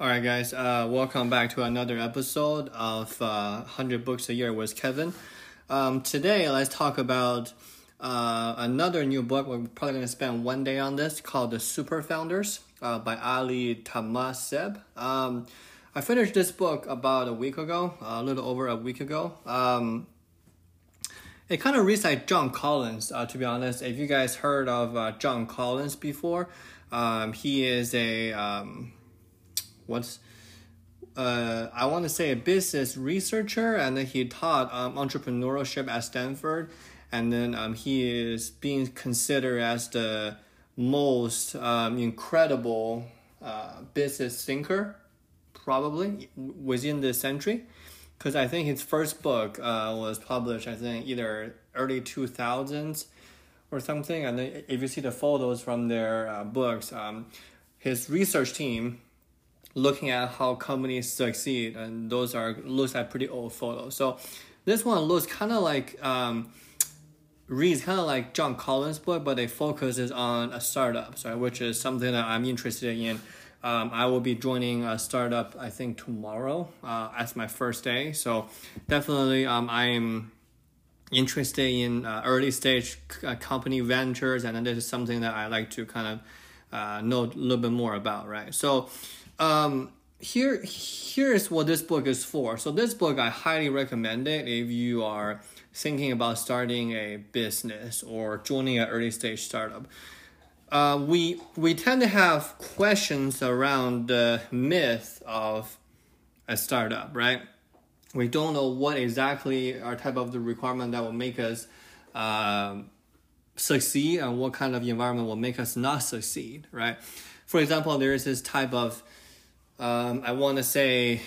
All right, guys. Uh, welcome back to another episode of uh, 100 Books a Year with Kevin. Um, today, let's talk about uh, another new book. We're probably going to spend one day on this called The Super Founders uh, by Ali Tamaseb. Um, I finished this book about a week ago, a little over a week ago. Um, it kind of reads like John Collins, uh, to be honest. If you guys heard of uh, John Collins before, um, he is a um, what's uh, I want to say a business researcher, and then he taught um, entrepreneurship at Stanford, and then um, he is being considered as the most um, incredible uh, business thinker, probably within this century, because I think his first book uh, was published, I think either early two thousands or something, and then if you see the photos from their uh, books, um, his research team looking at how companies succeed, and those are looks like pretty old photos. So this one looks kind of like um, reads kind of like John Collins' book, but it focuses on a startup, right? Which is something that I'm interested in. Um, I will be joining a startup, I think tomorrow, uh, as my first day. So definitely, um, I'm interested in uh, early stage uh, company ventures, and this is something that I like to kind of uh, know a little bit more about, right? So um, here here's what this book is for. So this book I highly recommend it if you are thinking about starting a business or joining an early stage startup. Uh, we we tend to have questions around the myth of a startup, right? We don't know what exactly are type of the requirement that will make us um, succeed and what kind of environment will make us not succeed, right? For example, there is this type of um, I want to say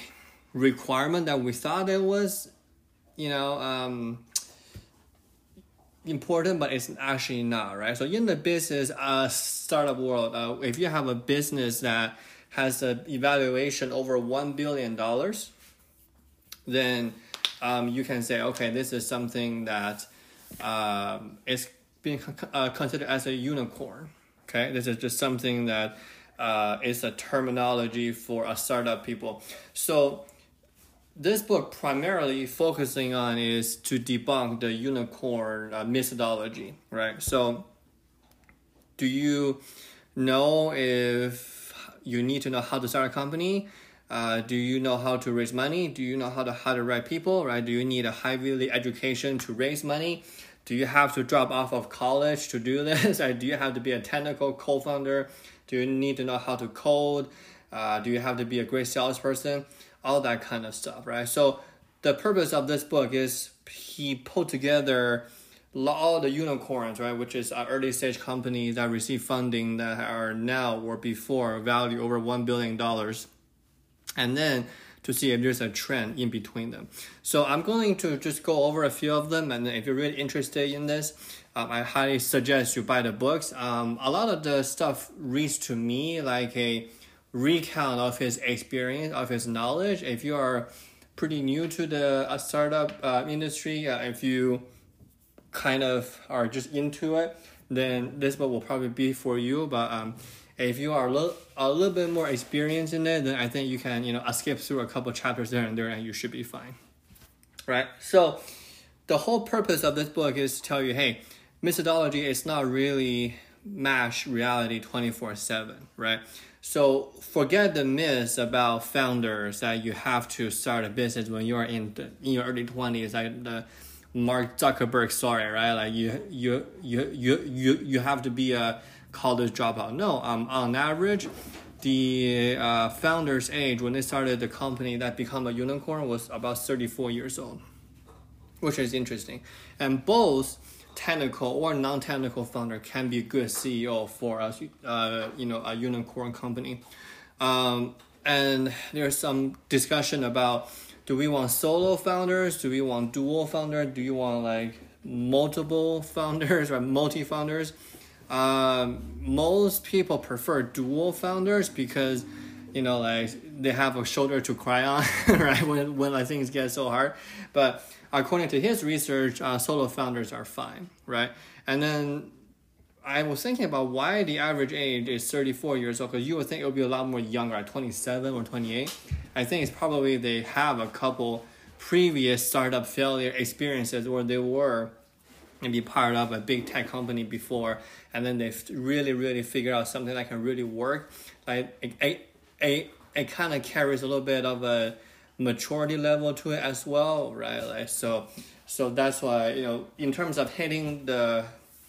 requirement that we thought it was, you know, um, important, but it's actually not, right? So in the business uh, startup world, uh, if you have a business that has an evaluation over one billion dollars, then um, you can say, okay, this is something that um, is being uh, considered as a unicorn. Okay, this is just something that uh, is a terminology for a startup people. So this book primarily focusing on is to debunk the unicorn uh, methodology, right? So do you know if you need to know how to start a company? Uh, do you know how to raise money? Do you know how to hire the right people? Right? Do you need a Ivy education to raise money? Do you have to drop off of college to do this? Do you have to be a technical co-founder? Do you need to know how to code? Uh, do you have to be a great salesperson? All that kind of stuff, right? So the purpose of this book is he put together all the unicorns, right, which is early stage companies that receive funding that are now or before value over one billion dollars, and then to see if there's a trend in between them. So I'm going to just go over a few of them, and if you're really interested in this, um, I highly suggest you buy the books. Um, a lot of the stuff reads to me like a recount of his experience, of his knowledge. If you are pretty new to the uh, startup uh, industry, uh, if you kind of are just into it, then this book will probably be for you. But um, if you are a little, a little bit more experienced in it, then I think you can you know skip through a couple chapters there and there, and you should be fine. Right. So the whole purpose of this book is to tell you, hey methodology is not really match reality 24 7 right? So forget the myths about founders that you have to start a business when you're in the, in your early 20s like the mark zuckerberg story right? Like you you you you you, you have to be a college dropout. No um on average the uh, founder's age when they started the company that become a unicorn was about 34 years old which is interesting. And both technical or non-technical founder can be a good CEO for us, uh, you know, a unicorn company. Um, and there's some discussion about do we want solo founders? Do we want dual founder? Do you want like multiple founders or multi founders? Um, most people prefer dual founders because you know like they have a shoulder to cry on right when when like, things get so hard but according to his research, uh, solo founders are fine, right? And then I was thinking about why the average age is 34 years old because you would think it would be a lot more younger, at 27 or 28. I think it's probably they have a couple previous startup failure experiences where they were maybe part of a big tech company before and then they really really figure out something that can really work like it, it, kind of carries a little bit of a maturity level to it as well right? Like so so that's why you know in terms of hitting the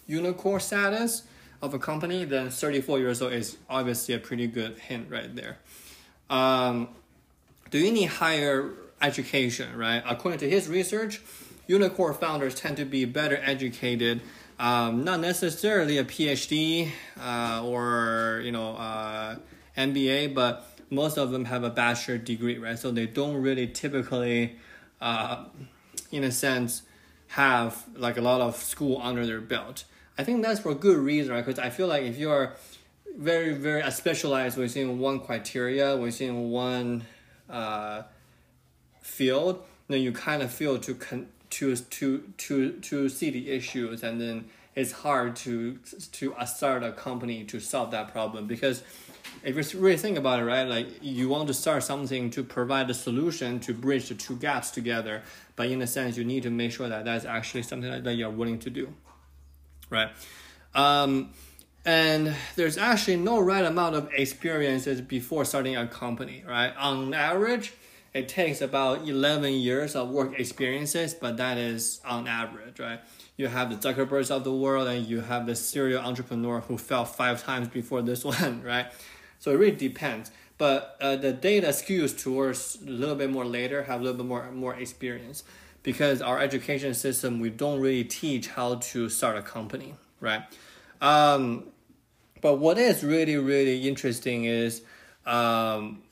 unicorn status of a company then 34 years old is obviously a pretty good hint right there. Um, do you need higher education right? According to his research unicorn founders tend to be better educated um, not necessarily a phd uh, or you know uh, mba but most of them have a bachelor degree right? So they don't really typically uh, in a sense have like a lot of school under their belt. I think that's for good reason right? Because i feel like if you're very very specialized within one criteria within one uh, field then you kind of feel to con- to to to to see the issues and then it's hard to to start a company to solve that problem. Because if you really think about it right like you want to start something to provide a solution to bridge the two gaps together but in a sense you need to make sure that that's actually something that you're willing to do right um, and there's actually no right amount of experiences before starting a company right on average it takes about 11 years of work experiences, but that is on average, right? You have the Zuckerbergs of the world and you have the serial entrepreneur who fell five times before this one, right? So it really depends. But uh, the data skews towards a little bit more later, have a little bit more, more experience. Because our education system, we don't really teach how to start a company, right? Um, but what is really, really interesting is um,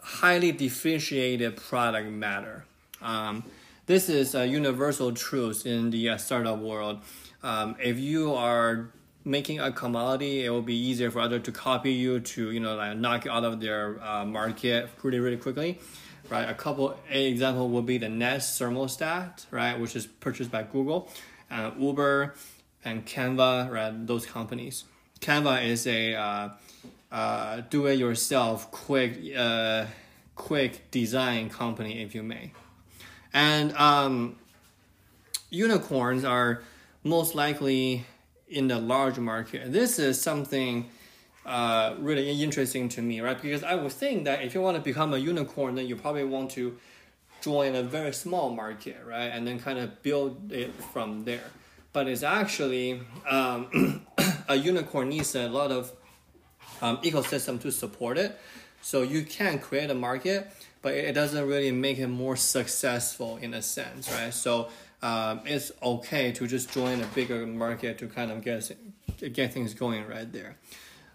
highly differentiated product matter. Um, this is a universal truth in the uh, startup world. Um, if you are making a commodity, it will be easier for others to copy you to you know like knock you out of their uh, market pretty really quickly, right? A couple a example would be the Nest thermostat, right, which is purchased by Google, uh, Uber, and Canva, right? Those companies. Canva is a uh, uh, do-it-yourself quick uh, quick design company, if you may. And um, unicorns are most likely in the large market. This is something uh, really interesting to me, right? Because I would think that if you want to become a unicorn, then you probably want to join a very small market, right? And then kind of build it from there. But it's actually um, a unicorn needs a lot of um, ecosystem to support it. So you can create a market, but it doesn't really make it more successful in a sense, right? So um, it's okay to just join a bigger market to kind of get get things going right there.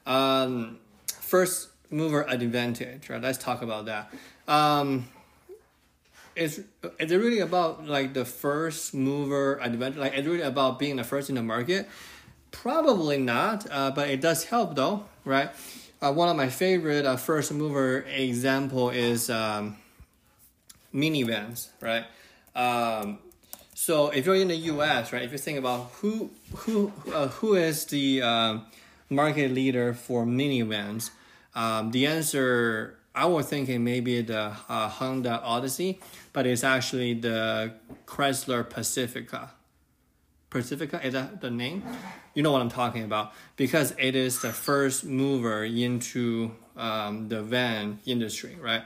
Um, first mover advantage, right? Let's talk about that. Um, is is it really about like the first mover advantage? Like, is it really about being the first in the market? Probably not, uh, but it does help though, right? Uh, one of my favorite uh, first mover example is um, minivans, right? Um, so if you're in the U.S., right, if you think about who who uh, who is the um, market leader for minivans, um, the answer I was thinking maybe the uh, Honda Odyssey, but it's actually the Chrysler Pacifica. Pacifica is that the name? You know what I'm talking about because it is the first mover into um, the van industry, right?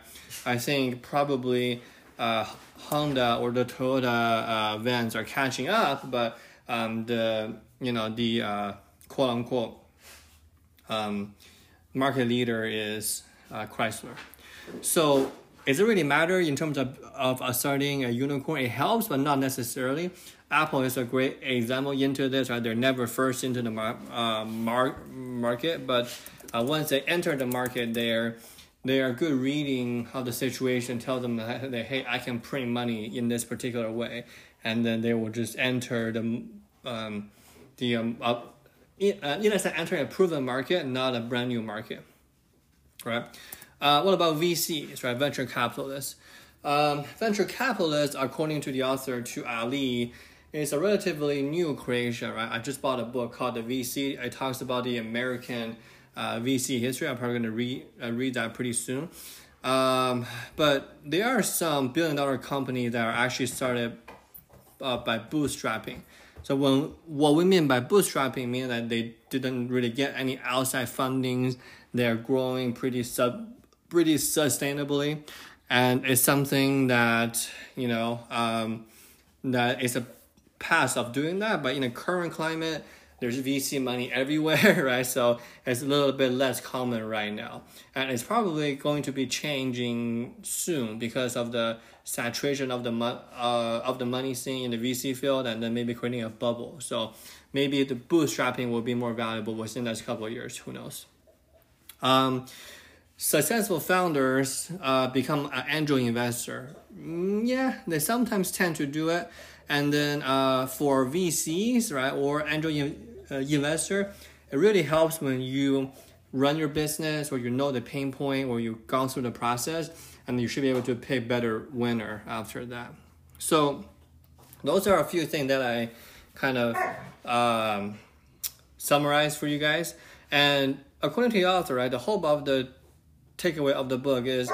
I think probably uh, Honda or the Toyota uh, vans are catching up, but um, the you know the uh, quote unquote um, market leader is uh, Chrysler. So does it really matter in terms of, of starting a unicorn? It helps, but not necessarily. Apple is a great example into this. Right, they're never first into the mar- uh, mar- market, but uh, once they enter the market, they're they are good reading how the situation tells them that, hey, I can print money in this particular way, and then they will just enter the um, the um, uh, in, uh, in a a proven market, not a brand new market, right? Uh, what about VCs, right? Venture capitalists. Um, venture capitalists, according to the author to Ali, is a relatively new creation, right? I just bought a book called The VC. It talks about the American uh, VC history. I'm probably going to read uh, read that pretty soon. Um, but there are some billion dollar companies that are actually started uh, by bootstrapping. So when what we mean by bootstrapping means that they didn't really get any outside fundings. They're growing pretty sub pretty sustainably, and it's something that you know um, that is a path of doing that. But in the current climate, there's VC money everywhere, right? So it's a little bit less common right now. And it's probably going to be changing soon because of the saturation of the uh, of the money scene in the VC field and then maybe creating a bubble. So maybe the bootstrapping will be more valuable within the next couple of years. Who knows? Um, successful founders uh, become an angel investor. Mm, yeah, they sometimes tend to do it. And then uh, for VCs, right, or angel uh, investor, it really helps when you run your business or you know the pain point or you've gone through the process and you should be able to pick better winner after that. So those are a few things that I kind of um, summarize for you guys. And according to the author, right, the hope of the takeaway of the book is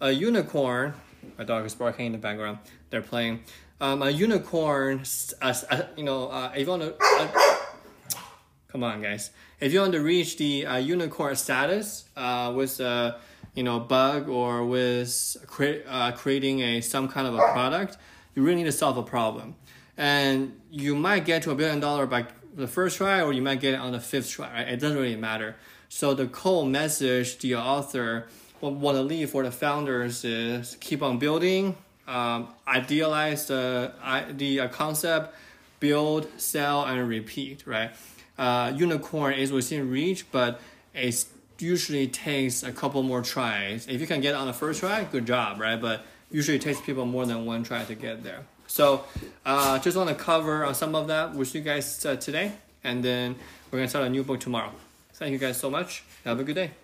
a unicorn. My dog is barking in the background. They're playing. Um, a unicorn, uh, you know, uh, if you want to, uh, come on, guys. If you want to reach the uh, unicorn status uh, with a you know bug or with cre- uh, creating a some kind of a product, you really need to solve a problem, and you might get to a billion dollar by the first try, or you might get it on the fifth try. Right? It doesn't really matter. So the core message the author want to leave for the founders is keep on building, um, idealize the the uh, concept, build, sell, and repeat. Right uh, unicorn is within reach, but it usually takes a couple more tries. If you can get on the first try, good job, right? But usually it takes people more than one try to get there. So uh, just want to cover uh, some of that with you guys uh, today, and then we're gonna start a new book tomorrow. Thank you guys so much. Have a good day.